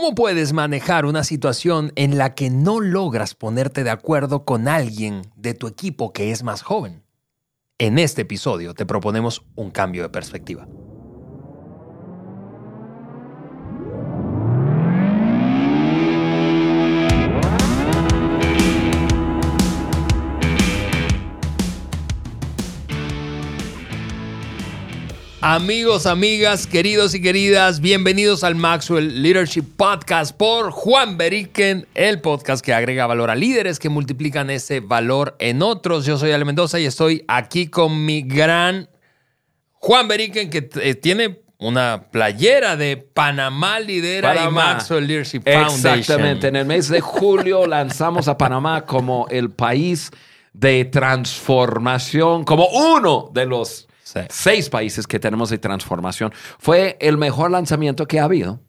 ¿Cómo puedes manejar una situación en la que no logras ponerte de acuerdo con alguien de tu equipo que es más joven? En este episodio te proponemos un cambio de perspectiva. Amigos, amigas, queridos y queridas, bienvenidos al Maxwell Leadership Podcast por Juan Beriken, el podcast que agrega valor a líderes que multiplican ese valor en otros. Yo soy Ale Mendoza y estoy aquí con mi gran Juan Beriken que eh, tiene una playera de Panamá Lidera y Maxwell Leadership Foundation. Exactamente, en el mes de julio lanzamos a Panamá como el país de transformación, como uno de los seis países que tenemos de transformación. Fue el mejor lanzamiento que ha habido.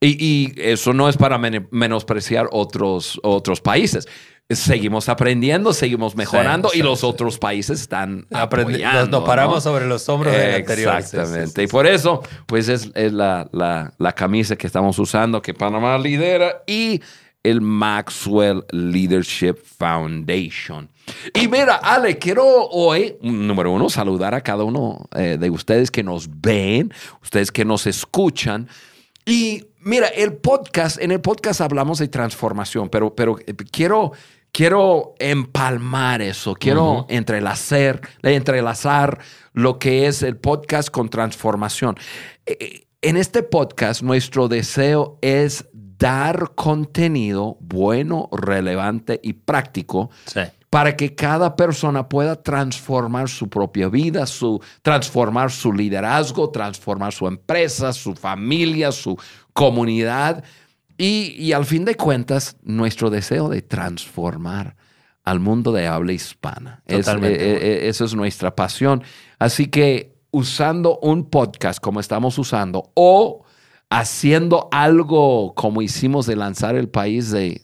Y, eso no es para menospreciar otros, otros países. Seguimos aprendiendo, seguimos mejorando y los otros países están aprendiendo. Nos, paramos sobre los hombros del anterior. Exactamente. y por eso, pues es, la, la, camisa que estamos usando, que Panamá lidera y el Maxwell Leadership Foundation. Y mira, Ale, quiero hoy, número uno, saludar a cada uno eh, de ustedes que nos ven, ustedes que nos escuchan. Y mira, el podcast, en el podcast hablamos de transformación, pero, pero eh, quiero, quiero empalmar eso, quiero entrelazar, entrelazar lo que es el podcast con transformación. Eh, en este podcast, nuestro deseo es dar contenido bueno, relevante y práctico sí para que cada persona pueda transformar su propia vida, su, transformar su liderazgo, transformar su empresa, su familia, su comunidad. Y, al fin de cuentas, nuestro deseo de transformar al mundo de habla hispana. Es, eh, eh, esa es nuestra pasión. Así que usando un podcast como estamos usando o haciendo algo como hicimos de lanzar el país de,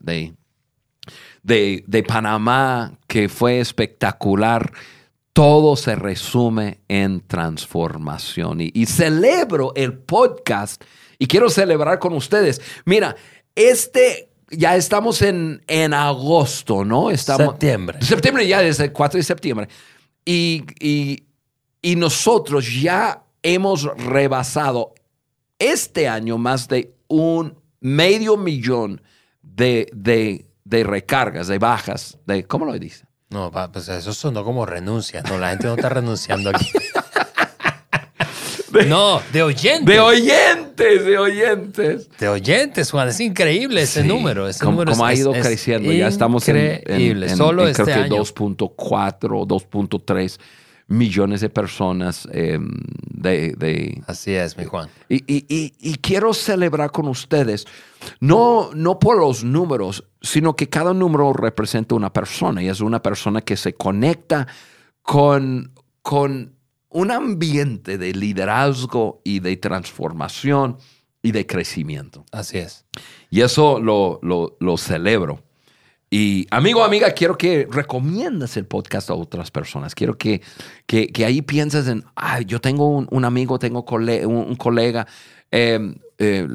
de, Panamá que fue espectacular, todo se resume en transformación. Y, celebro el podcast y quiero celebrar con ustedes. Mira, este ya estamos en, en agosto, ¿no? Estamos, septiembre. Septiembre ya, desde el 4 de septiembre. Y, y, nosotros ya hemos rebasado este año más de un medio millón de, de de recargas, de bajas, de ¿cómo lo dice? No, pues eso sonó como renuncia. No, la gente no está renunciando aquí. no, de oyentes. De oyentes, de oyentes. De oyentes, Juan. Es increíble ese número. Ese como, número ha ido creciendo. Ya estamos en, en, Solo este creo que 2.4, 2.3 millones de personas em, de, Así es, mi Juan. Y, quiero celebrar con ustedes, no, no por los números, sino que cada número representa una persona y es una persona que se conecta con, con un ambiente de liderazgo y de transformación y de crecimiento. Así es. Y eso lo, lo, lo celebro. Y amigo, amiga, quiero que recomiendas el podcast a otras personas. Quiero que, que, ahí pienses en, ay, yo tengo un, amigo, tengo un, colega, em, eh,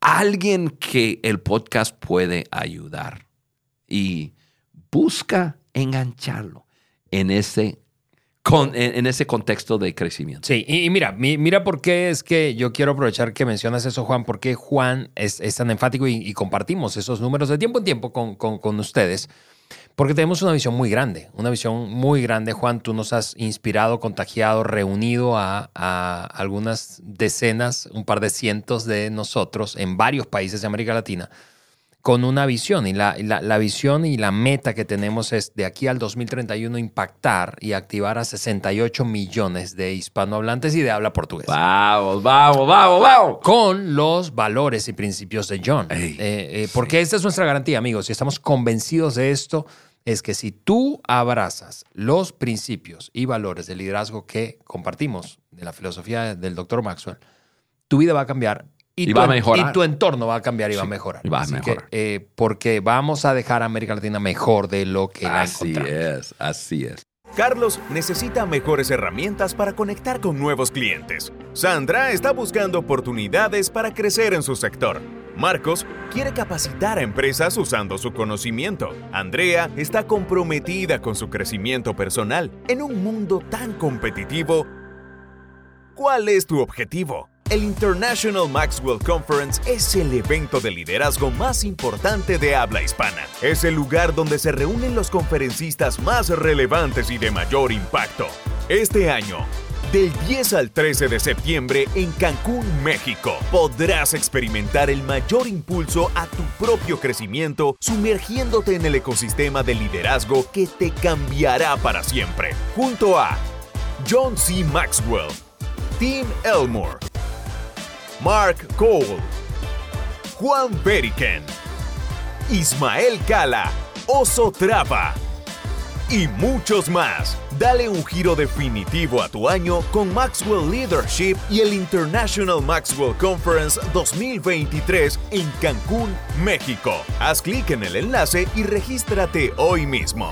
alguien que el podcast puede ayudar. Y busca engancharlo en ese en, ese contexto de crecimiento. Sí, y, mira, mira por qué es que yo quiero aprovechar que mencionas eso, Juan, porque Juan es, tan enfático y, compartimos esos números de tiempo en tiempo con, con, ustedes, porque tenemos una visión muy grande, una visión muy grande, Juan, tú nos has inspirado, contagiado, reunido a algunas decenas, un par de cientos de nosotros en varios países de América Latina con una visión. Y la, la, visión y la meta que tenemos es de aquí al 2031 impactar y activar a 68 millones de hispanohablantes y de habla portuguesa. Vamos, vamos, vamos, vamos. Con los valores y principios de John. Eh, eh, porque esta es nuestra garantía, amigos. Si estamos convencidos de esto, es que si tú abrazas los principios y valores de liderazgo que compartimos de la filosofía del doctor Maxwell, tu vida va a cambiar y, va a mejorar. Y tu entorno va a cambiar y va a mejorar. Y va a mejorar. Eh, porque vamos a dejar a América Latina mejor de lo que la Así es, así es. Carlos necesita mejores herramientas para conectar con nuevos clientes. Sandra está buscando oportunidades para crecer en su sector. Marcos quiere capacitar a empresas usando su conocimiento. Andrea está comprometida con su crecimiento personal en un mundo tan competitivo. ¿Cuál es tu objetivo? El International Maxwell Conference es el evento de liderazgo más importante de habla hispana. Es el lugar donde se reúnen los conferencistas más relevantes y de mayor impacto. Este año, del 10 al 13 de septiembre en Cancún, México, podrás experimentar el mayor impulso a tu propio crecimiento sumergiéndote en el ecosistema de liderazgo que te cambiará para siempre. Junto a John C. Maxwell, Tim Elmore, Mark Cole, Juan Beriken, Ismael Cala, Oso Trapa y muchos más. Dale un giro definitivo a tu año con Maxwell Leadership y el International Maxwell Conference 2023 en Cancún, México. Haz clic en el enlace y regístrate hoy mismo.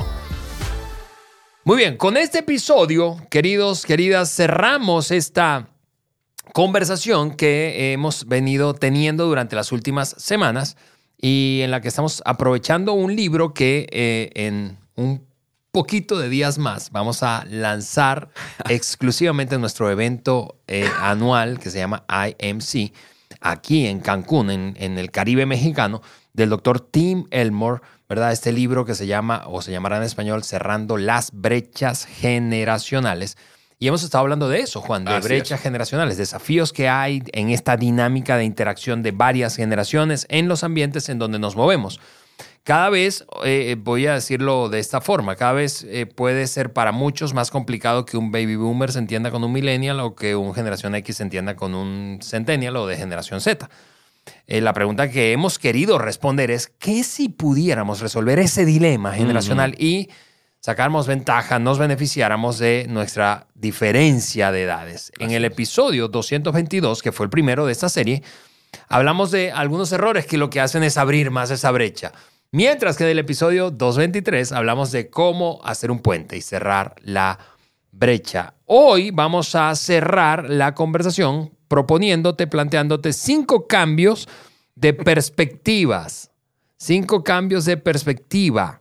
Muy bien, con este episodio, queridos, queridas, cerramos esta conversación que hemos venido teniendo durante las últimas semanas y en la que estamos aprovechando un libro que eh, en un poquito de días más vamos a lanzar exclusivamente nuestro evento eh, anual que se llama IMC aquí en Cancún, en, en, el Caribe mexicano, del doctor Tim Elmore, ¿verdad? Este libro que se llama, o se llamará en español, Cerrando las brechas generacionales. Y hemos estado hablando de eso, Juan, de Así brechas es. generacionales, desafíos que hay en esta dinámica de interacción de varias generaciones en los ambientes en donde nos movemos. Cada vez, eh, voy a decirlo de esta forma, cada vez eh, puede ser para muchos más complicado que un baby boomer se entienda con un millennial o que un generación X se entienda con un centennial o de generación Z. Eh, la pregunta que hemos querido responder es, ¿qué si pudiéramos resolver ese dilema generacional y sacarnos ventaja, nos beneficiáramos de nuestra diferencia de edades? en el episodio 222, que fue el primero de esta serie, hablamos de algunos errores que lo que hacen es abrir más esa brecha. Mientras que en el episodio 223 hablamos de cómo hacer un puente y cerrar la brecha. Hoy vamos a cerrar la conversación proponiéndote, planteándote cinco cambios de perspectivas. Cinco cambios de perspectiva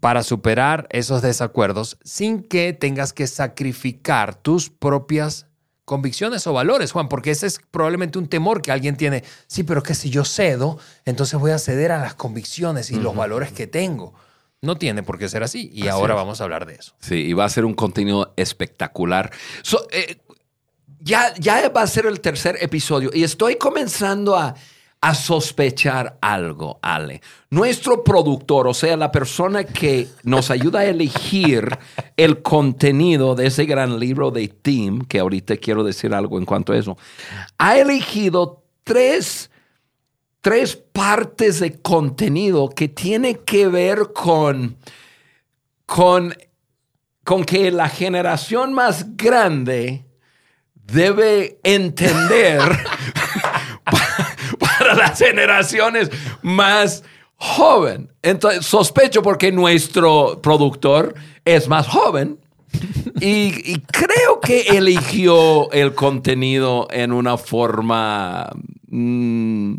para superar esos desacuerdos sin que tengas que sacrificar tus propias convicciones o valores, Juan, porque ese es probablemente un temor que alguien tiene. Sí, pero que si yo cedo, entonces voy a ceder a las convicciones y los valores que tengo. No tiene por qué ser así. Y Así ahora es. vamos a hablar de eso. Sí, y va a ser un contenido espectacular. So, eh, ya, ya va a ser el tercer episodio y estoy comenzando a, a sospechar algo, Ale. Nuestro productor, o sea, la persona que nos ayuda a elegir el contenido de ese gran libro de Tim, que ahorita quiero decir algo en cuanto a eso, ha elegido tres, tres partes de contenido que tiene que ver con, con con que la generación más grande debe entender para las generaciones más joven. Entonces, sospecho porque nuestro productor es más joven y, y creo que eligió el contenido en una forma mm,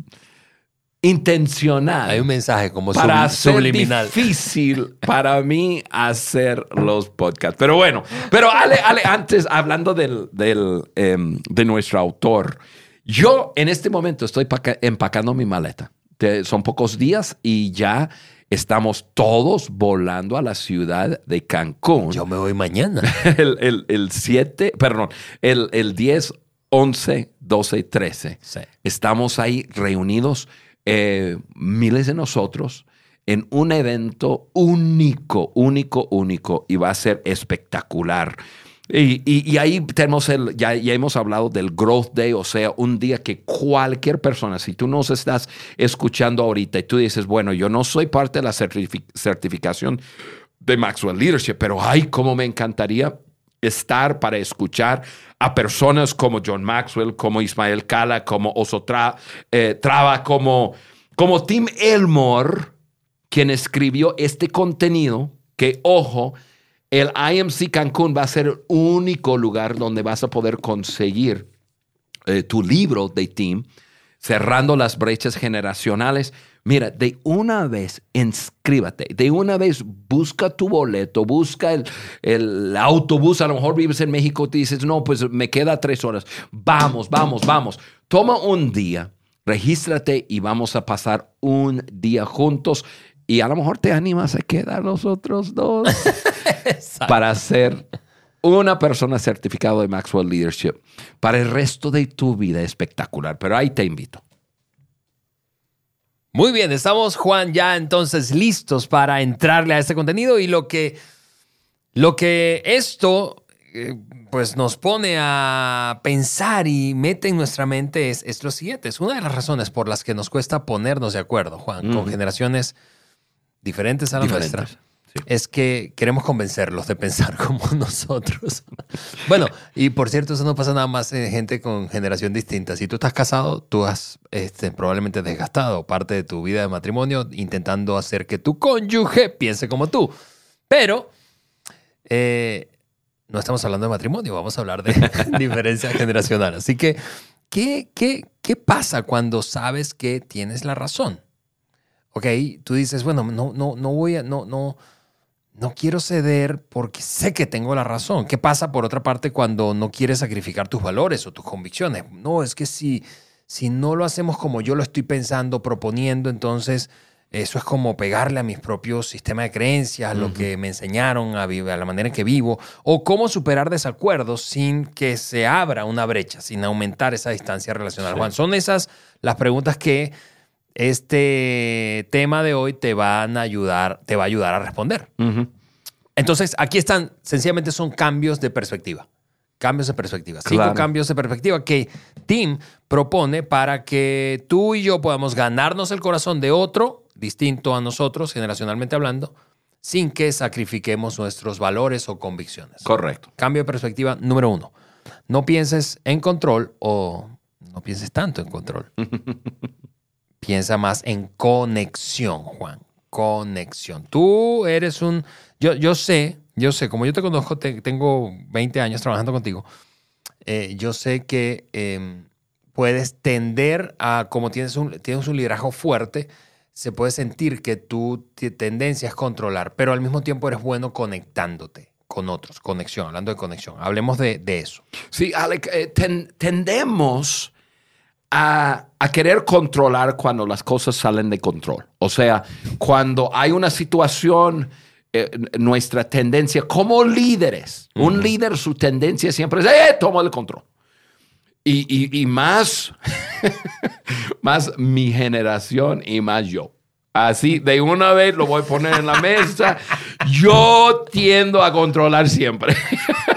intencional Hay un mensaje como para sub- subliminal. difícil para mí hacer los podcasts. Pero bueno, pero Ale, Ale antes hablando del, del, em, de nuestro autor, yo en este momento estoy paca- empacando mi maleta. Te- son pocos días y ya estamos todos volando a la ciudad de Cancún Yo me voy mañana. el, el, el 7, perdón, el, el 10, 11, 12 y 13. Sí. Estamos ahí reunidos, eh, miles de nosotros, en un evento único, único, único, y va a ser espectacular. Y, ahí tenemos el, ya, ya hemos hablado del Growth Day, o sea, un día que cualquier persona, si tú nos estás escuchando ahorita y tú dices, bueno, yo no soy parte de la certifi- certificación de Maxwell Leadership, pero ay, cómo me encantaría estar para escuchar a personas como John Maxwell, como Ismael Cala, como Oso Tra- eh, Traba, como, como Tim Elmore, quien escribió este contenido, que ojo, el IMC Cancún va a ser el único lugar donde vas a poder conseguir eh, tu libro de Tim. cerrando las brechas generacionales. Mira, de una vez inscríbete, de una vez busca tu boleto, busca el, el autobús, a lo mejor vives en México, te dices, no, pues me queda tres horas. Vamos, vamos, vamos. Toma un día, regístrate y vamos a pasar un día juntos y a lo mejor te animas a quedar los otros dos para ser una persona certificada de Maxwell Leadership para el resto de tu vida espectacular. Pero ahí te invito. Muy bien, estamos Juan ya entonces listos para entrarle a este contenido y lo que, lo que esto eh, pues nos pone a pensar y mete en nuestra mente es, es, lo siguiente. Es una de las razones por las que nos cuesta ponernos de acuerdo, Juan, con generaciones diferentes a la nuestra. Es que queremos convencerlos de pensar como nosotros. bueno, y por cierto, eso no pasa nada más en gente con generación distinta. Si tú estás casado, tú has este, probablemente desgastado parte de tu vida de matrimonio intentando hacer que tu cónyuge piense como tú. Pero eh, no estamos hablando de matrimonio, vamos a hablar de diferencia generacional. Así que, ¿qué, qué, qué pasa cuando sabes que tienes la razón? Ok, tú dices, bueno, no, no, no voy a, no, no, no quiero ceder porque sé que tengo la razón. ¿Qué pasa por otra parte cuando no quieres sacrificar tus valores o tus convicciones? No, es que si, si no lo hacemos como yo lo estoy pensando, proponiendo, entonces eso es como pegarle a mis propios sistemas de creencias, lo que me enseñaron, a, vivir, a la manera en que vivo, o cómo superar desacuerdos sin que se abra una brecha, sin aumentar esa distancia relacional. Juan, son esas las preguntas que este tema de hoy te van a ayudar, te va a ayudar a responder. Entonces, aquí están, sencillamente son cambios de perspectiva. Cambios de perspectiva. Cinco cambios de perspectiva que Tim propone para que tú y yo podamos ganarnos el corazón de otro, distinto a nosotros, generacionalmente hablando, sin que sacrifiquemos nuestros valores o convicciones. Correcto. Cambio de perspectiva número uno. No pienses en control o no pienses tanto en control. piensa más en conexión, Juan. Conexión. Tú eres un... Yo, yo sé, yo sé, como yo te conozco, tengo 20 años trabajando contigo, eh, yo sé que em, puedes tender a, como tienes un, tienes un liderazgo fuerte, se puede sentir que tu tendencia es controlar, pero al mismo tiempo eres bueno conectándote con otros, conexión, hablando de conexión. Hablemos de, de eso. Sí, Alec, eh, tendemos a, querer controlar cuando las cosas salen de control. O sea, cuando hay una situación, eh, nuestra tendencia como líderes, un líder, su tendencia siempre es, eh, toma el control. Y, y más, más mi generación y más yo. Así, de una vez lo voy a poner en la mesa. Yo tiendo a controlar siempre.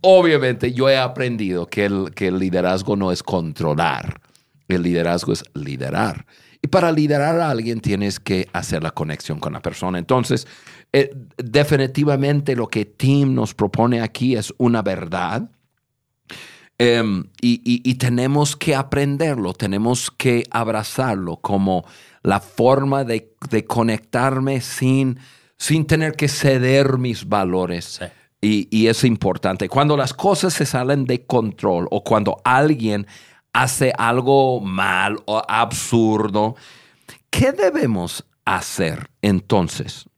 Obviamente, yo he aprendido que el, que el liderazgo no es controlar. El liderazgo es liderar. Y para liderar a alguien tienes que hacer la conexión con la persona. Entonces, eh, definitivamente lo que Tim nos propone aquí es una verdad. Em, y, tenemos que aprenderlo, tenemos que abrazarlo como la forma de, conectarme sin, sin tener que ceder mis valores. Y, es importante. Cuando las cosas se salen de control o cuando alguien hace algo mal o absurdo, ¿qué debemos hacer entonces?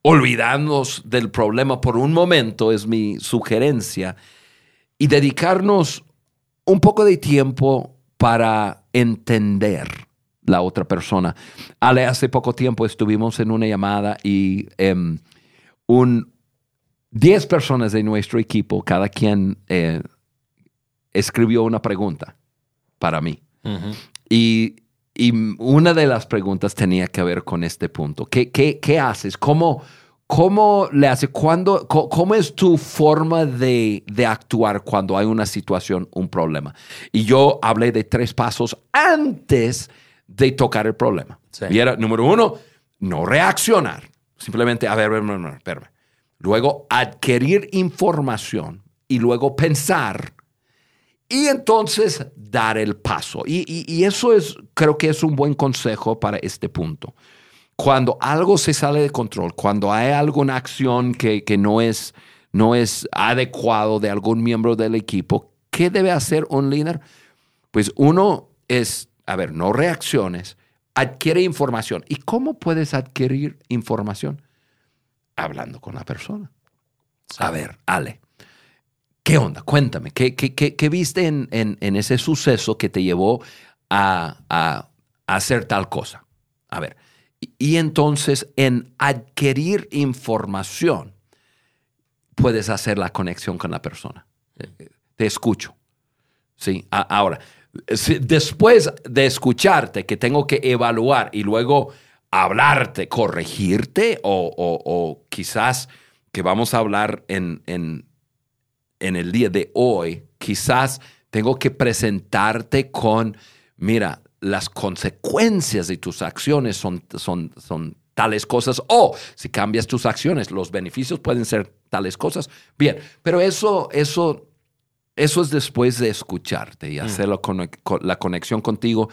Olvidarnos del problema por un momento es mi sugerencia y dedicarnos un poco de tiempo para entender la otra persona. Ale, hace poco tiempo estuvimos en una llamada y em, un, 10 personas de nuestro equipo, cada quien eh, escribió una pregunta para mí. y, una de las preguntas tenía que ver con este punto. ¿Qué, qué, haces? ¿Cómo, ¿Cómo le haces? ¿Cuándo, ¿Cómo es tu forma de, actuar cuando hay una situación, un problema? Y yo hablé de tres pasos antes de tocar el problema. Y era, número uno, no reaccionar. Simplemente, a ver, a ver, a ver, espérame luego adquirir información y luego pensar y entonces dar el paso. Y, eso es, creo que es un buen consejo para este punto. Cuando algo se sale de control, cuando hay alguna acción que, no, es, no es adecuado de algún miembro del equipo, ¿qué debe hacer un líder? Pues uno es, a ver, no reacciones, adquiere información. ¿Y cómo puedes adquirir información? Hablando con la persona. A ver, Ale, ¿qué onda? Cuéntame, ¿qué, qué, qué, viste en, en, ese suceso que te llevó a, a, hacer tal cosa? A ver, y entonces en adquirir información puedes hacer la conexión con la persona. Te escucho. Sí, ahora, después de escucharte, que tengo que evaluar y luego hablarte, corregirte o, quizás que vamos a hablar en, en, en, el día de hoy, quizás tengo que presentarte con, mira, las consecuencias de tus acciones son, son, son tales cosas o si cambias tus acciones, los beneficios pueden ser tales cosas. Bien, pero eso, eso, eso es después de escucharte y mm. hacer la conexión contigo.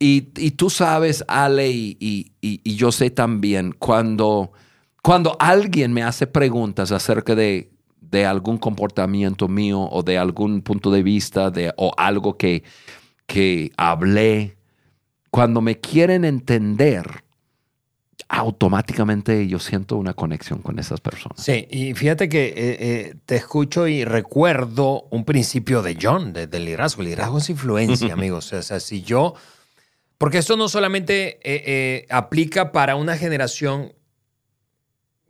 Y, tú sabes, Ale, y, yo sé también, cuando, cuando alguien me hace preguntas acerca de, de algún comportamiento mío o de algún punto de vista de, o algo que, que hablé, cuando me quieren entender, automáticamente yo siento una conexión con esas personas. Sí, y fíjate que eh, eh, te escucho y recuerdo un principio de John, del liderazgo. El liderazgo es influencia, amigos. O sea, si yo... Porque esto no solamente eh, aplica para una generación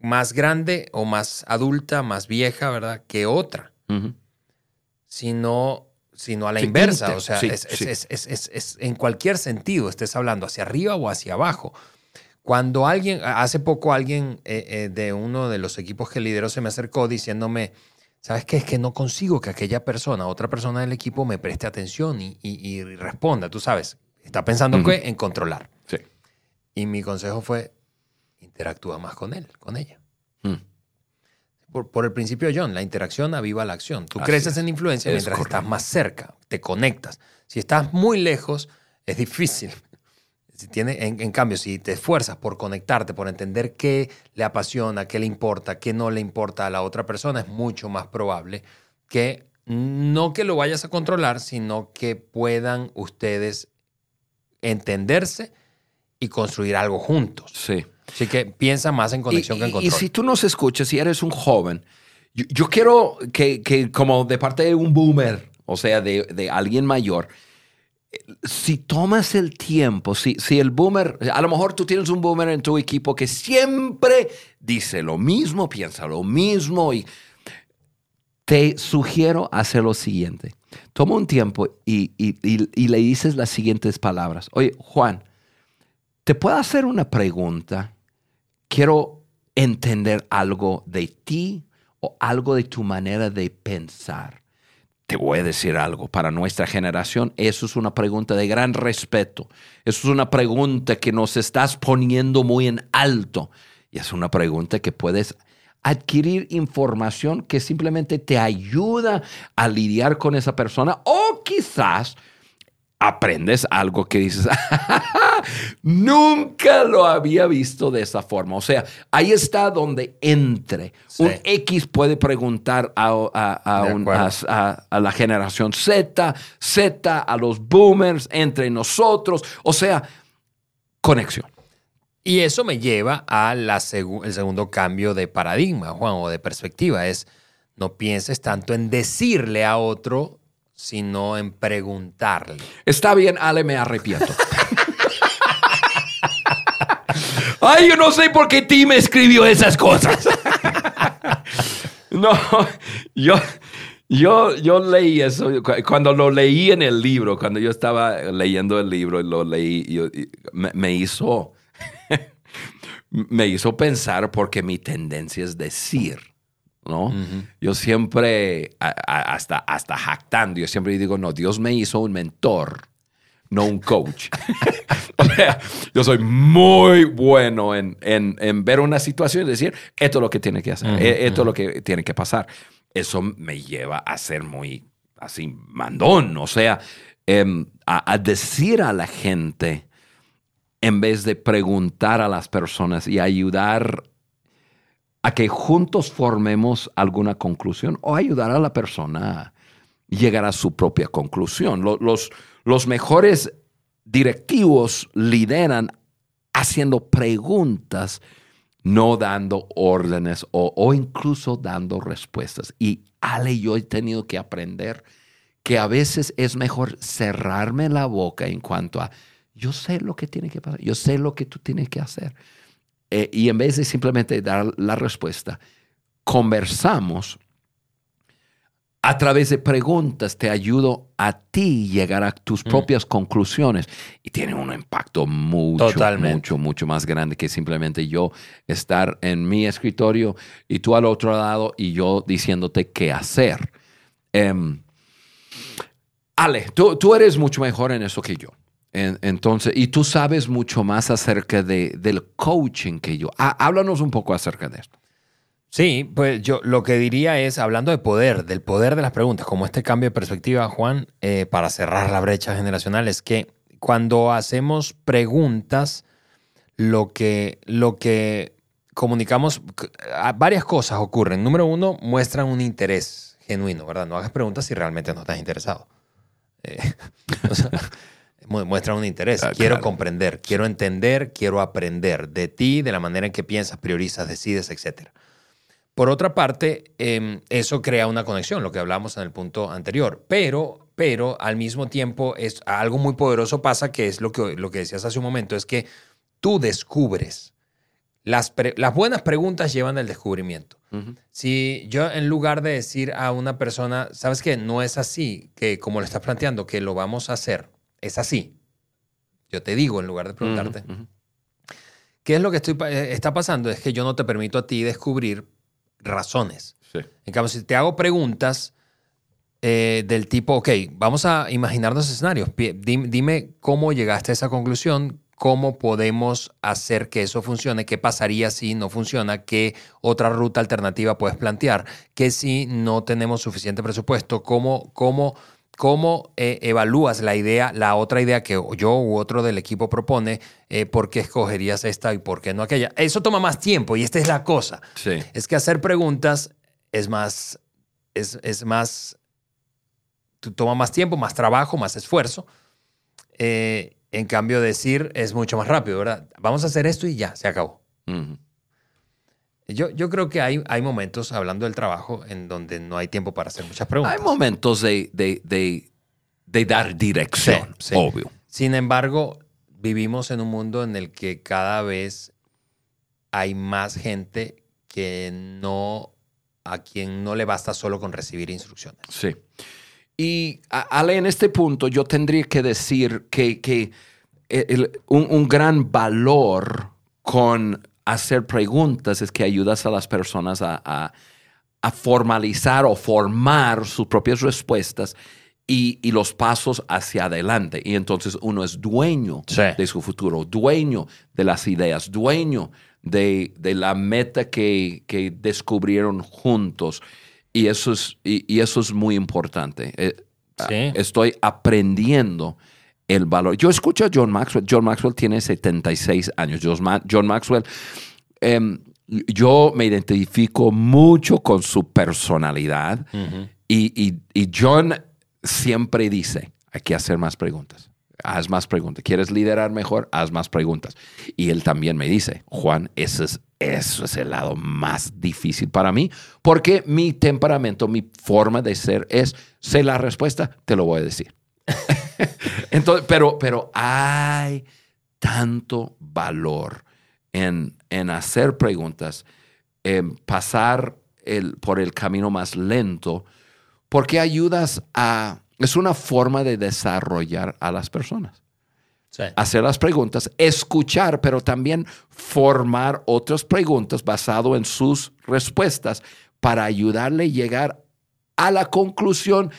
más grande o más adulta, más vieja, ¿verdad? Que otra, sino sino a la inversa. O sea, es, en cualquier sentido, estés hablando hacia arriba o hacia abajo. Cuando alguien, hace poco alguien eh, eh, de uno de los equipos que lidero se me acercó diciéndome, ¿sabes qué? Es que no consigo que aquella persona, otra persona del equipo me preste atención y, responda, tú sabes, está pensando en controlar. Sí. Y mi consejo fue, interactúa más con él, con ella. Mm por, el principio John, la interacción aviva la acción. Tú creces en influencia mientras estás más cerca, te conectas. Si estás muy lejos, es difícil. Si tiene, en, cambio, si te esfuerzas por conectarte, por entender qué le apasiona, qué le importa, qué no le importa a la otra persona, es mucho más probable que no que lo vayas a controlar, sino que puedan ustedes entenderse y construir algo juntos. Sí. Así que piensa más en conexión que en control. Y si tú nos escuchas, si eres un joven, yo, quiero que, como de parte de un boomer, o sea, de, alguien mayor, si tomas el tiempo, si, si el boomer, a lo mejor tú tienes un boomer en tu equipo que siempre dice lo mismo, piensa lo mismo y te sugiero hacer lo siguiente. Toma un tiempo y, le dices las siguientes palabras. Oye, Juan, ¿te puedo hacer una pregunta? quiero entender algo de ti o algo de tu manera de pensar. Te voy a decir algo, para nuestra generación eso es una pregunta de gran respeto. Eso es una pregunta que nos estás poniendo muy en alto. Y es una pregunta que puedes adquirir información que simplemente te ayuda a lidiar con esa persona o quizás aprendes algo que dices, nunca lo había visto de esa forma. O sea, ahí está donde entre. Un X puede preguntar a, a, la generación Z, Z, a los boomers, entre nosotros. O sea, conexión. Y eso me lleva al el segundo cambio de paradigma, Juan, o de perspectiva. Es, no pienses tanto en decirle a otro sino en preguntarle. Está bien, Ale, me arrepiento. Ay, yo no sé por qué Tim escribió esas cosas. no, yo, yo, yo leí eso. Cuando lo leí en el libro, cuando yo estaba leyendo el libro y lo leí, me, hizo, me hizo pensar porque mi tendencia es decir. ¿no? Yo siempre, hasta, hasta jactando, yo siempre digo, no, Dios me hizo un mentor, no un coach. o sea, yo soy muy bueno en, ver una situación y decir, esto es lo que tiene que hacer, e, esto es lo que tiene que pasar. Eso me lleva a ser muy así mandón, o sea, em, a, a decir a la gente en vez de preguntar a las personas y ayudar a que juntos formemos alguna conclusión o ayudar a la persona a llegar a su propia conclusión. Los, los mejores directivos lideran haciendo preguntas, no dando órdenes o, o incluso dando respuestas. Y Ale yo he tenido que aprender que a veces es mejor cerrarme la boca en cuanto a, yo sé lo que tiene que pasar, yo sé lo que tú tienes que hacer. Eh, y en vez de simplemente dar la respuesta, conversamos a través de preguntas, te ayudo a ti llegar a tus Mm. propias conclusiones y tiene un impacto mucho, Totalmente. mucho, mucho más grande que simplemente yo estar en mi escritorio y tú al otro lado y yo diciéndote qué hacer. Em, Ale, tú, tú eres mucho mejor en eso que yo. En- entonces, y tú sabes mucho más acerca de, del coaching que yo. Há- háblanos un poco acerca de esto. Sí, pues yo lo que diría es, hablando de poder, del poder de las preguntas, como este cambio de perspectiva, Juan, eh, para cerrar la brecha generacional, es que cuando hacemos preguntas, lo que, lo que comunicamos, varias cosas ocurren. Número uno, muestran un interés genuino, ¿verdad? No hagas preguntas si realmente no estás interesado. Eh, o sea, muestran un interés. Ah, quiero claro. comprender, quiero entender, quiero aprender de ti, de la manera en que piensas, priorizas, decides, etcétera. Por otra parte, eh, eso crea una conexión, lo que hablamos en el punto anterior, pero, pero al mismo tiempo es algo muy poderoso pasa que es lo que, lo que decías hace un momento, es que tú descubres. Las, las buenas preguntas llevan al descubrimiento. Si yo en lugar de decir a una persona, sabes que no es así, que como lo estás planteando, que lo vamos a hacer, es así. Yo te digo en lugar de preguntarte. ¿qué es lo que estoy, eh, está pasando? Es que yo no te permito a ti descubrir razones. Sí. En cambio, si te hago preguntas eh, del tipo, ok, vamos a imaginarnos escenarios. Pi- dim- Dime cómo llegaste a esa conclusión, cómo podemos hacer que eso funcione, qué pasaría si no funciona, qué otra ruta alternativa puedes plantear, qué si no tenemos suficiente presupuesto, cómo, cómo, cómo eh, evalúas la idea, la otra idea que yo u otro del equipo propone, eh, por qué escogerías esta y por qué no aquella. Eso toma más tiempo y esta es la cosa. Sí. Es que hacer preguntas es más, es, es más, toma más tiempo, más trabajo, más esfuerzo. Eh, en cambio, decir es mucho más rápido, ¿verdad? Vamos a hacer esto y ya, se acabó. Ujú. Yo, yo creo que hay, hay momentos, hablando del trabajo, en donde no hay tiempo para hacer muchas preguntas. Hay momentos de, de, de, de dar dirección, Sí, sí. obvio. Sin embargo, vivimos en un mundo en el que cada vez hay más gente que no, a quien no le basta solo con recibir instrucciones. Sí. Y Ale, en este punto yo tendría que decir que, que el- un, un gran valor con hacer preguntas es que ayudas a las personas a, a- a formalizar o formar sus propias respuestas y, y los pasos hacia adelante. Y entonces uno es dueño Sí. de su futuro, dueño de las ideas, dueño de, de la meta que, que descubrieron juntos. Y eso es, y, y eso es muy importante. Eh, Sí. Estoy aprendiendo el valor. Yo escucho a John Maxwell. John Maxwell tiene 76 años. John, Ma- John Maxwell, em, yo me identifico mucho con su personalidad. y, y- y John siempre dice, hay que hacer más preguntas. Haz más preguntas. ¿Quieres liderar mejor? Haz más preguntas. Y él también me dice, Juan, ese es, eso es el lado más difícil para mí, porque mi temperamento, mi forma de ser es, sé la respuesta, te lo voy a decir. Entonces, pero, pero hay tanto valor en, en hacer preguntas, en pasar el, por el camino más lento, porque ayudas a... Es una forma de desarrollar a las personas. Sí. Hacer las preguntas, escuchar, pero también formar otras preguntas basado en sus respuestas para ayudarle a llegar a la conclusión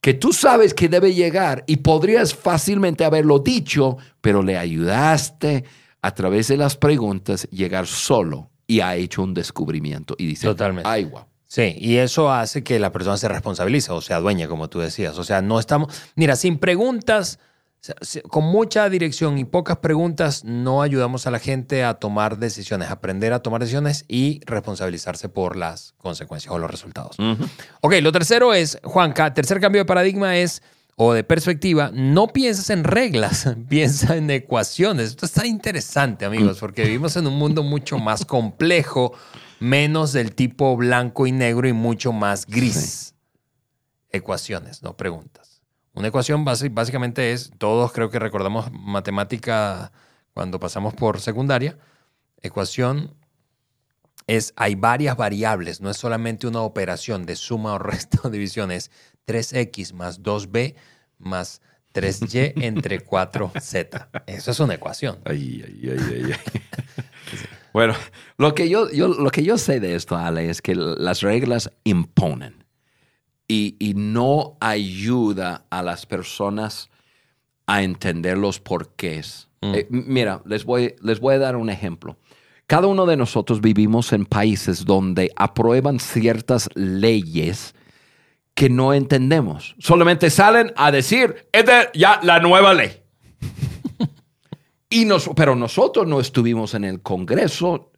que tú sabes que debe llegar y podrías fácilmente haberlo dicho, pero le ayudaste a través de las preguntas llegar solo y ha hecho un descubrimiento y dice, Totalmente. ay, wow. Sí, y eso hace que la persona se responsabilice o sea dueña, como tú decías. O sea, no estamos. Mira, sin preguntas, con mucha dirección y pocas preguntas, no ayudamos a la gente a tomar decisiones, aprender a tomar decisiones y responsabilizarse por las consecuencias o los resultados. Ok, lo tercero es, Juanca, tercer cambio de paradigma es o de perspectiva, no piensas en reglas, piensa en ecuaciones. Esto está interesante, amigos, porque vivimos en un mundo mucho más complejo, menos del tipo blanco y negro y mucho más gris. Ecuaciones, no preguntas. Una ecuación básicamente es, todos creo que recordamos matemática cuando pasamos por secundaria, ecuación es, hay varias variables, no es solamente una operación de suma o resta o división, es 3x más 2b más 3y entre 4z. Eso es una ecuación. Ay, ay, ay, bueno, lo que, yo, yo, lo que yo sé de esto, Ale, es que las reglas imponen y, y no ayuda a las personas a entender los porqués. Mm. Eh, mira, les voy, les voy a dar un ejemplo. Cada uno de nosotros vivimos en países donde aprueban ciertas leyes que no entendemos. Solamente salen a decir, esta es ya la nueva ley. y nos, pero nosotros no estuvimos en el Congreso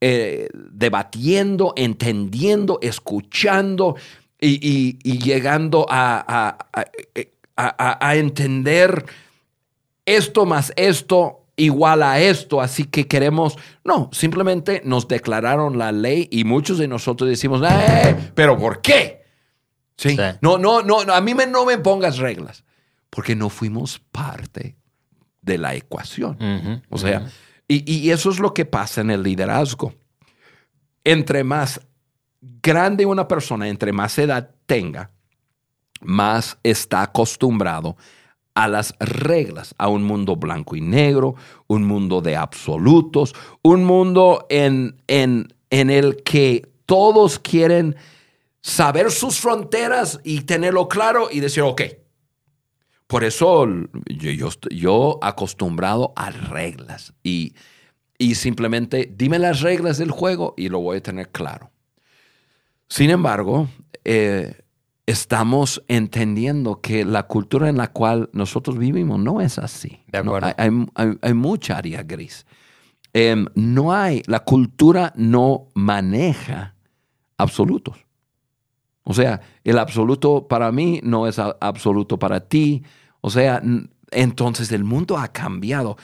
eh, debatiendo, entendiendo, escuchando y, llegando a, a, entender esto más esto igual a esto, así que queremos, no, simplemente nos declararon la ley y muchos de nosotros decimos, eh, pero ¿por qué? Sí. No, no, no, a mí me, no me pongas reglas, porque no fuimos parte de la ecuación. o sea, y, y, eso es lo que pasa en el liderazgo. Entre más grande una persona, entre más edad tenga, más está acostumbrado a las reglas, a un mundo blanco y negro, un mundo de absolutos, un mundo en, en, en el que todos quieren saber sus fronteras y tenerlo claro y decir, ok. Por eso yo, yo, yo acostumbrado a reglas y, y simplemente dime las reglas del juego y lo voy a tener claro. Sin embargo, eh, estamos entendiendo que la cultura en la cual nosotros vivimos no es así. hay, mucha área gris. Em, no hay, la cultura no maneja absolutos. O sea, el absoluto para mí no es absoluto para ti. O sea, entonces el mundo ha cambiado.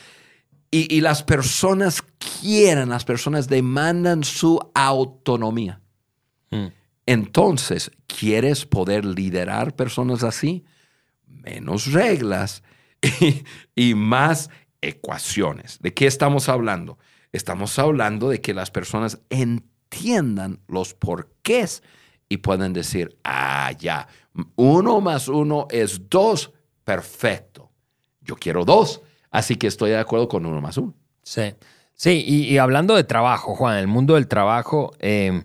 Y, las personas quieren, las personas demandan su autonomía. Hmm. Entonces, ¿quieres poder liderar personas así? Menos reglas y, más ecuaciones. ¿De qué estamos hablando? Estamos hablando de que las personas entiendan los porqués y pueden decir, ah, ya, uno más uno es dos, perfecto. Yo quiero dos, así que estoy de acuerdo con uno más uno. Sí, sí, y, hablando de trabajo, Juan, el mundo del trabajo, em,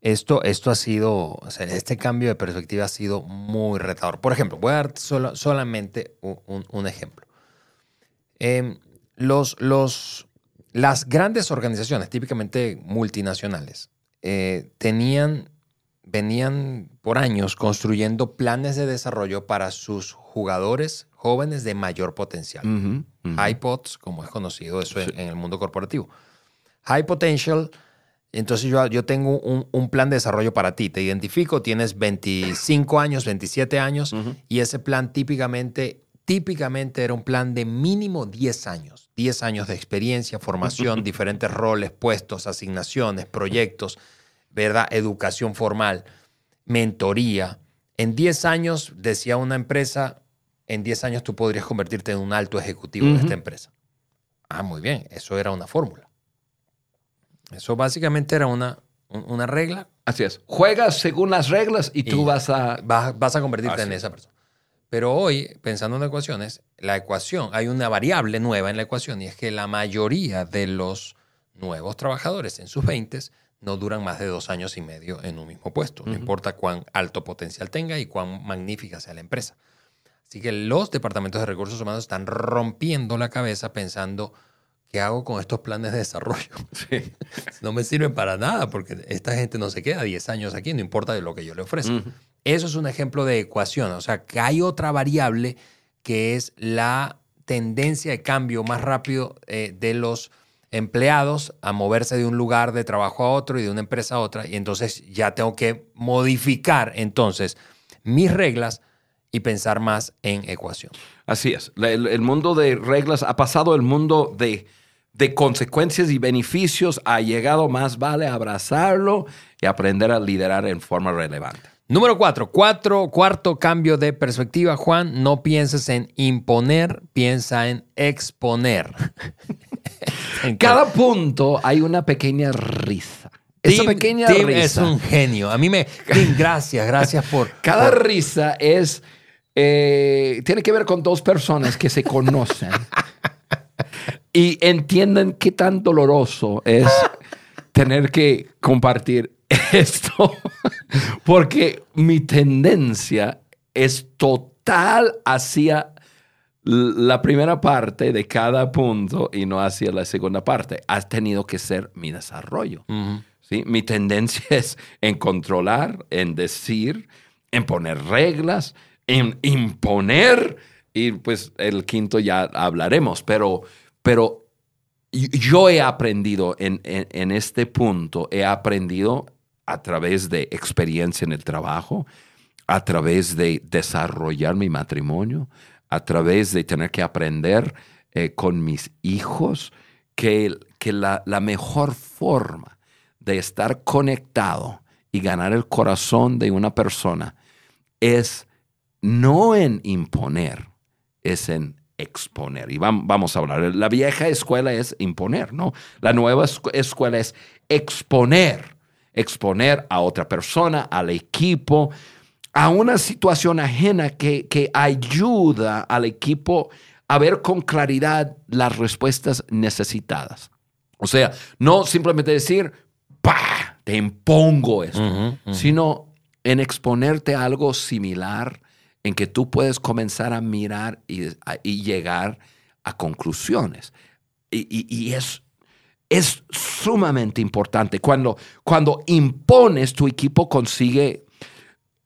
esto, esto ha sido, este cambio de perspectiva ha sido muy retador. Por ejemplo, voy a dar solo, solamente un, ejemplo. Em, los, los, las grandes organizaciones, típicamente multinacionales, eh, tenían venían por años construyendo planes de desarrollo para sus jugadores jóvenes de mayor potencial. High Pots, como es conocido eso en, el mundo corporativo. High Potential, entonces yo, yo tengo un, plan de desarrollo para ti. Te identifico, tienes 25 años, 27 años, y ese plan típicamente, típicamente era un plan de mínimo 10 años. 10 años de experiencia, formación, diferentes roles, puestos, asignaciones, proyectos ¿verdad? Educación formal, mentoría. En 10 años, decía una empresa, en 10 años tú podrías convertirte en un alto ejecutivo de esta empresa. Ah, muy bien, eso era una fórmula. Eso básicamente era una, una regla. Así es. Juegas según las reglas y, tú vas a... Vas, a convertirte en esa persona. Pero hoy, pensando en ecuaciones, la ecuación, hay una variable nueva en la ecuación y es que la mayoría de los nuevos trabajadores en sus 20 no duran más de dos años y medio en un mismo puesto, no importa cuán alto potencial tenga y cuán magnífica sea la empresa. Así que los departamentos de recursos humanos están rompiendo la cabeza pensando, ¿qué hago con estos planes de desarrollo? no me sirven para nada porque esta gente no se queda 10 años aquí, no importa de lo que yo le ofrezca. Eso es un ejemplo de ecuación, o sea, que hay otra variable que es la tendencia de cambio más rápido eh, de los empleados a moverse de un lugar de trabajo a otro y de una empresa a otra, y entonces ya tengo que modificar entonces mis reglas y pensar más en ecuación. Así es. El, el mundo de reglas ha pasado el mundo de, de consecuencias y beneficios. Ha llegado más vale abrazarlo y aprender a liderar en forma relevante. Número cuatro, cuatro, cuarto cambio de perspectiva, Juan, no pienses en imponer, piensa en exponer. En Cada punto hay una pequeña risa. Esa Tim- pequeña Tim risa. es un genio. A mí me... Tim, gracias, gracias por... Cada por- risa es. eh, tiene que ver con dos personas que se conocen y entienden qué tan doloroso es tener que compartir esto. Porque mi tendencia es total hacia la primera parte de cada punto y no hacia la segunda parte. Ha tenido que ser mi desarrollo. ¿sí? Mi tendencia es en controlar, en decir, en poner reglas, en imponer, y pues el quinto ya hablaremos, pero, pero yo he aprendido en, en- en este punto, he aprendido a través de experiencia en el trabajo, a través de desarrollar mi matrimonio, a través de tener que aprender eh, con mis hijos, que, que la, la mejor forma de estar conectado y ganar el corazón de una persona es no en imponer, es en exponer. Y vam- vamos a hablar. La vieja escuela es imponer, ¿no? La nueva escu- escuela es exponer. Exponer a otra persona, al equipo, a una situación ajena que, que ayuda al equipo a ver con claridad las respuestas necesitadas. O sea, no simplemente decir, ¡pa! Te impongo esto, sino en exponerte a algo similar en que tú puedes comenzar a mirar y, llegar a conclusiones. Y, es, es sumamente importante. Cuando, cuando impones, tu equipo consigue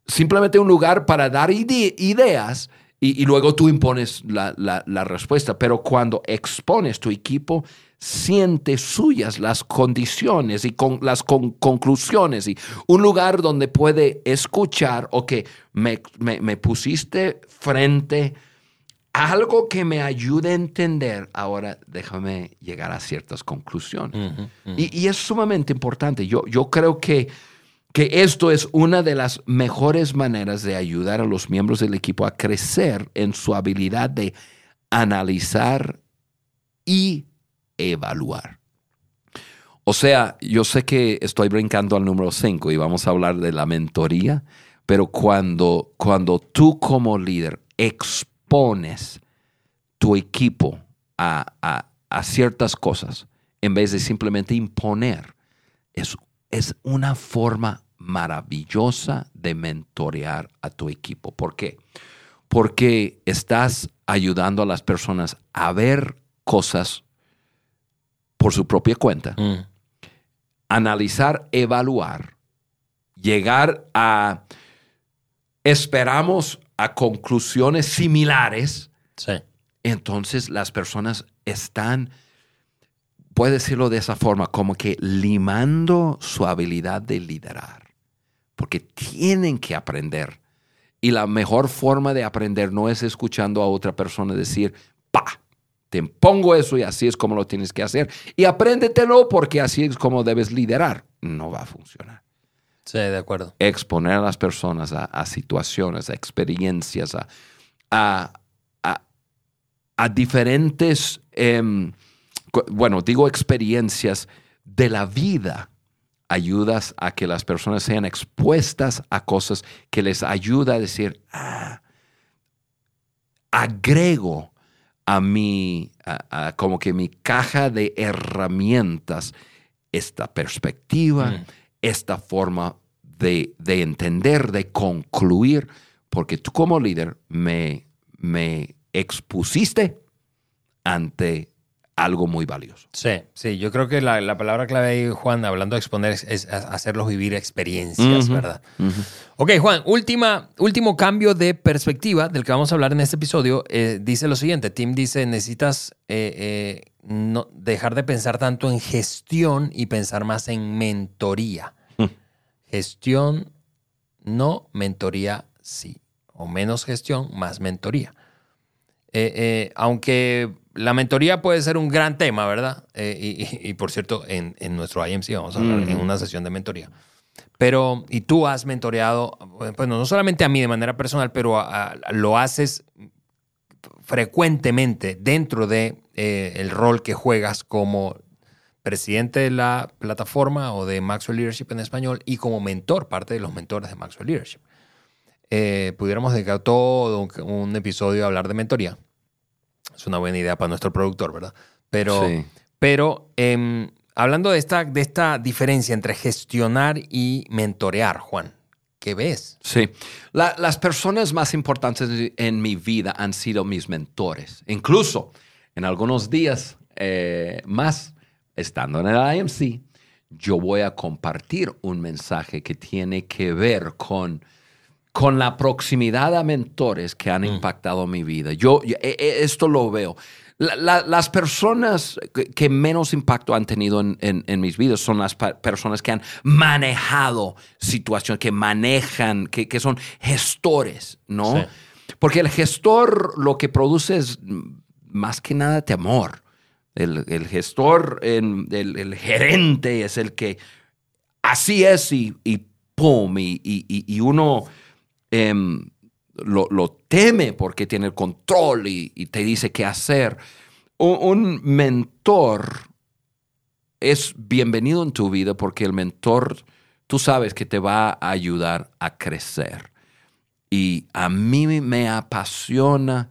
simplemente un lugar para dar ide- ideas y, y luego tú impones la, la- la respuesta. Pero cuando expones, tu equipo siente suyas las condiciones y con las con- conclusiones y un lugar donde puede escuchar o que me, me- me pusiste frente a algo que me ayude a entender. Ahora déjame llegar a ciertas conclusiones. Y, y es sumamente importante. Yo, yo creo que, que esto es una de las mejores maneras de ayudar a los miembros del equipo a crecer en su habilidad de analizar y evaluar. O sea, yo sé que estoy brincando al número 5 y vamos a hablar de la mentoría, pero cuando, cuando tú como líder expones tu equipo a, a- a ciertas cosas en vez de simplemente imponer, es, es una forma maravillosa de mentorear a tu equipo. ¿Por qué? Porque estás ayudando a las personas a ver cosas por su propia cuenta, Mm. analizar, evaluar, llegar a, esperamos a conclusiones similares, Sí. entonces las personas están, puede decirlo de esa forma, como que limando su habilidad de liderar, porque tienen que aprender. Y la mejor forma de aprender no es escuchando a otra persona decir, pa, te impongo eso y así es como lo tienes que hacer. Y apréndetelo porque así es como debes liderar. No va a funcionar Sí, de acuerdo. exponer a las personas a, a situaciones, a experiencias, a, a, diferentes, em, bueno, digo experiencias de la vida. Ayudas a que las personas sean expuestas a cosas que les ayuda a decir, ah, agrego a mi, a- a como que mi caja de herramientas esta perspectiva, Mm. esta forma de, de entender, de concluir, porque tú como líder me, me expusiste ante algo muy valioso. Sí, sí, yo creo que la, la palabra clave ahí, Juan, hablando de exponer, es, es hacerlos vivir experiencias, ¿verdad? Ok, Juan, última, último cambio de perspectiva del que vamos a hablar en este episodio. eh, dice lo siguiente, Tim dice, necesitas eh, eh, no, dejar de pensar tanto en gestión y pensar más en mentoría. Mm. Gestión, no, mentoría, sí. o menos gestión, más mentoría. Aunque la mentoría puede ser un gran tema, ¿verdad? Eh, y, y, por cierto, en, en, nuestro IMC vamos a hablar en una sesión de mentoría. Pero, y tú has mentoreado, bueno, no solamente a mí de manera personal, pero a, a, lo haces frecuentemente dentro de el rol que juegas como presidente de la plataforma o de Maxwell Leadership en español y como mentor, parte de los mentores de Maxwell Leadership. Eh, pudiéramos dedicar todo un, un, episodio a hablar de mentoría. Es una buena idea para nuestro productor, ¿verdad? Pero, sí. pero eh, hablando de esta, de esta diferencia entre gestionar y mentorear, Juan, ¿qué ves? Sí, la, las personas más importantes en mi vida han sido mis mentores. Incluso en algunos días eh, más estando en el IMC, yo voy a compartir un mensaje que tiene que ver con, con la proximidad a mentores que han mm. impactado mi vida. Yo, yo, e, e, esto lo veo. La, la, las personas que menos impacto han tenido en, en, en mis vidas son las personas que han manejado situaciones, que manejan, que, que son gestores, ¿no? Sí. Porque el gestor lo que produce es más que nada temor. El, el gestor, el, el, gerente es el que así es y, y pum, y, y, y uno lo, lo, teme porque tiene el control y, te dice qué hacer. Un, un, mentor es bienvenido en tu vida porque el mentor, tú sabes que te va a ayudar a crecer. Y a mí me apasiona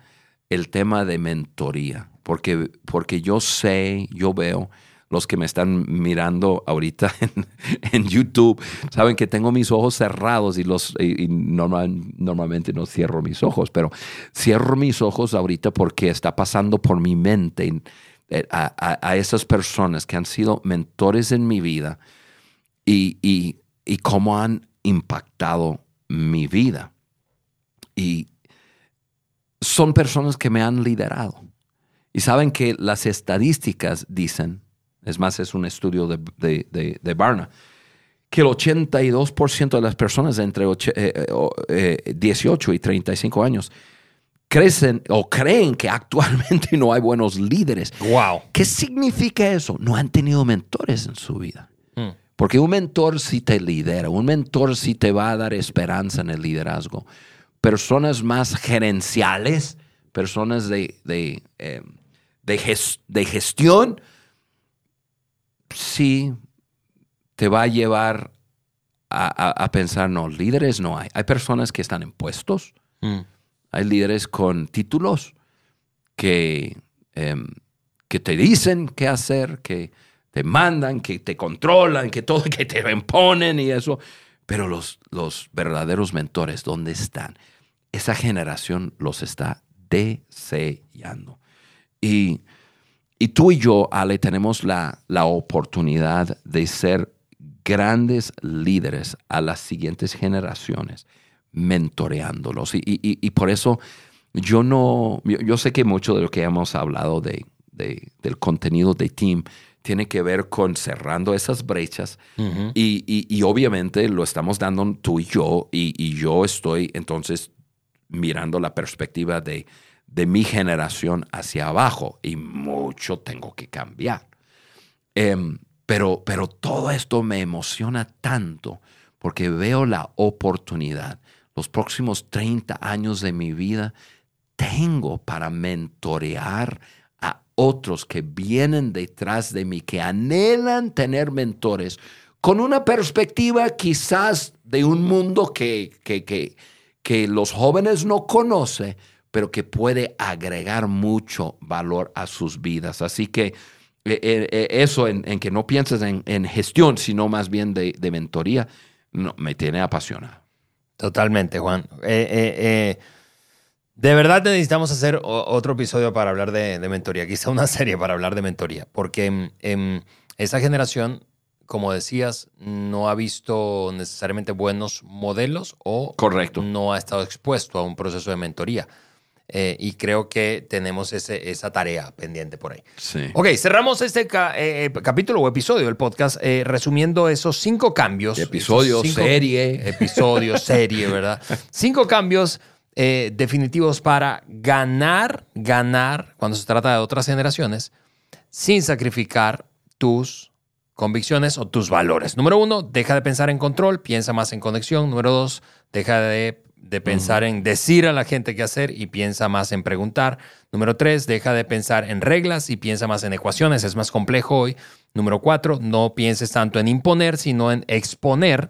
el tema de mentoría porque, porque yo sé, yo veo, los que me están mirando ahorita en, YouTube saben que tengo mis ojos cerrados y, los, normal, normalmente no cierro mis ojos, pero cierro mis ojos ahorita porque está pasando por mi mente eh, a, a, a esas personas que han sido mentores en mi vida y, y, y cómo han impactado mi vida. Y son personas que me han liderado. Y saben que las estadísticas dicen, es más, es un estudio de, de, de, de Barna, que el 82% de las personas entre eh, eh, 18 y 35 años crecen o creen que actualmente no hay buenos líderes. Wow. ¿Qué significa eso? No han tenido mentores en su vida. Hmm. Porque un mentor sí te lidera, un mentor sí te va a dar esperanza en el liderazgo. Personas más gerenciales, personas de, de eh, de, gest de gestión, sí te va a llevar a, a, a, pensar, no, líderes no hay. Hay personas que están en puestos, mm. hay líderes con títulos que, eh, que te dicen qué hacer, que te mandan, que te controlan, que todo, que te imponen y eso. Pero los, los verdaderos mentores, ¿dónde están? Esa generación los está deseando. Y, y tú y yo, Ale, tenemos la, la oportunidad de ser grandes líderes a las siguientes generaciones, mentoreándolos. Y, y, y por eso yo no, yo, yo, sé que mucho de lo que hemos hablado de, de, del contenido de Team tiene que ver con cerrando esas brechas uh -huh. y, y, obviamente lo estamos dando tú y yo y, yo estoy entonces mirando la perspectiva de de mi generación hacia abajo y mucho tengo que cambiar. Eh, pero, pero todo esto me emociona tanto porque veo la oportunidad. Los próximos 30 años de mi vida tengo para mentorear a otros que vienen detrás de mí, que anhelan tener mentores con una perspectiva quizás de un mundo que, que, que, que los jóvenes no conocen, pero que puede agregar mucho valor a sus vidas. Así que eh, eh, eso en, en, que no pienses en, en, gestión, sino más bien de, de mentoría, no, me tiene apasionado. Totalmente, Juan. Eh, eh, de verdad necesitamos hacer otro episodio para hablar de, de, mentoría, quizá una serie para hablar de mentoría, porque eh, esa generación, como decías, no ha visto necesariamente buenos modelos o Correcto. no ha estado expuesto a un proceso de mentoría. Eh, y creo que tenemos ese, esa tarea pendiente por ahí. Sí. Ok, cerramos este ca eh, capítulo o episodio del podcast eh, resumiendo esos cinco cambios. Episodio, cinco, serie. Episodio, serie, ¿verdad? Cinco cambios definitivos para ganar, ganar cuando se trata de otras generaciones sin sacrificar tus convicciones o tus valores. Número uno, deja de pensar en control, piensa más en conexión. Número dos, deja de, de pensar en decir a la gente qué hacer y piensa más en preguntar. Número tres, deja de pensar en reglas y piensa más en ecuaciones. Es más complejo hoy. Número cuatro, no pienses tanto en imponer, sino en exponer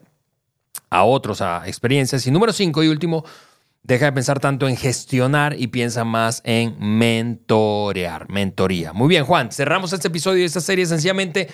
a otros a experiencias. Y número cinco y último, deja de pensar tanto en gestionar y piensa más en mentorear, mentoría. Muy bien, Juan, cerramos este episodio de esta serie sencillamente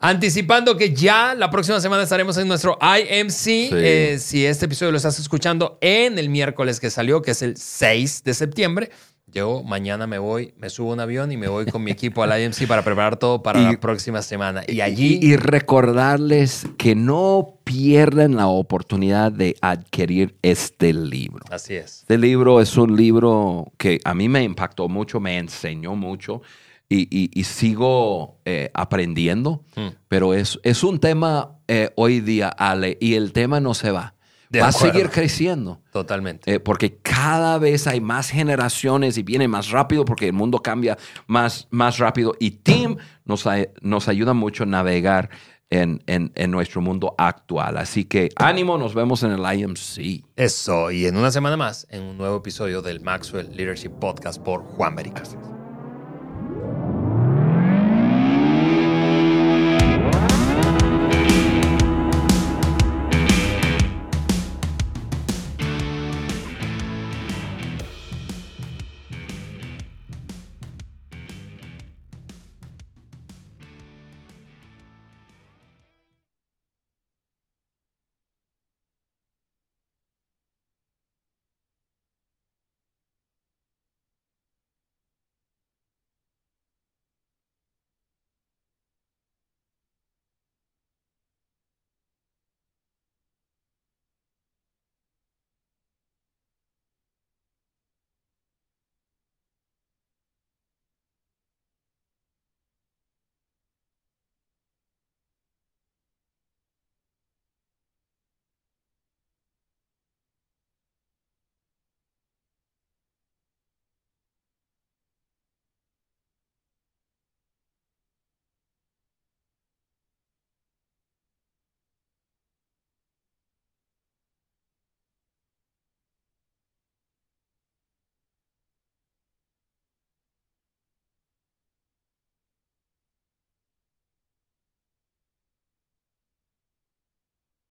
Anticipando que ya la próxima semana estaremos en nuestro IMC. Eh, si este episodio lo estás escuchando en el miércoles que salió, que es el 6 de septiembre, yo mañana me voy, me subo a un avión y me voy con mi equipo al IMC para preparar todo para la próxima semana. Y allí... Y, recordarles que no pierdan la oportunidad de adquirir este libro. Así es. Este libro es un libro que a mí me impactó mucho, me enseñó mucho y, sigo eh, aprendiendo, hmm. pero es, es un tema eh, hoy día, Ale, y el tema no se va. va a seguir creciendo. Totalmente. Eh, porque cada vez hay más generaciones y viene más rápido porque el mundo cambia más, más rápido. Y Team nos, nos ayuda mucho a navegar en, en, en, nuestro mundo actual. Así que ánimo, nos vemos en el IMC. Eso, y en una semana más, en un nuevo episodio del Maxwell Leadership Podcast por Juan Beric.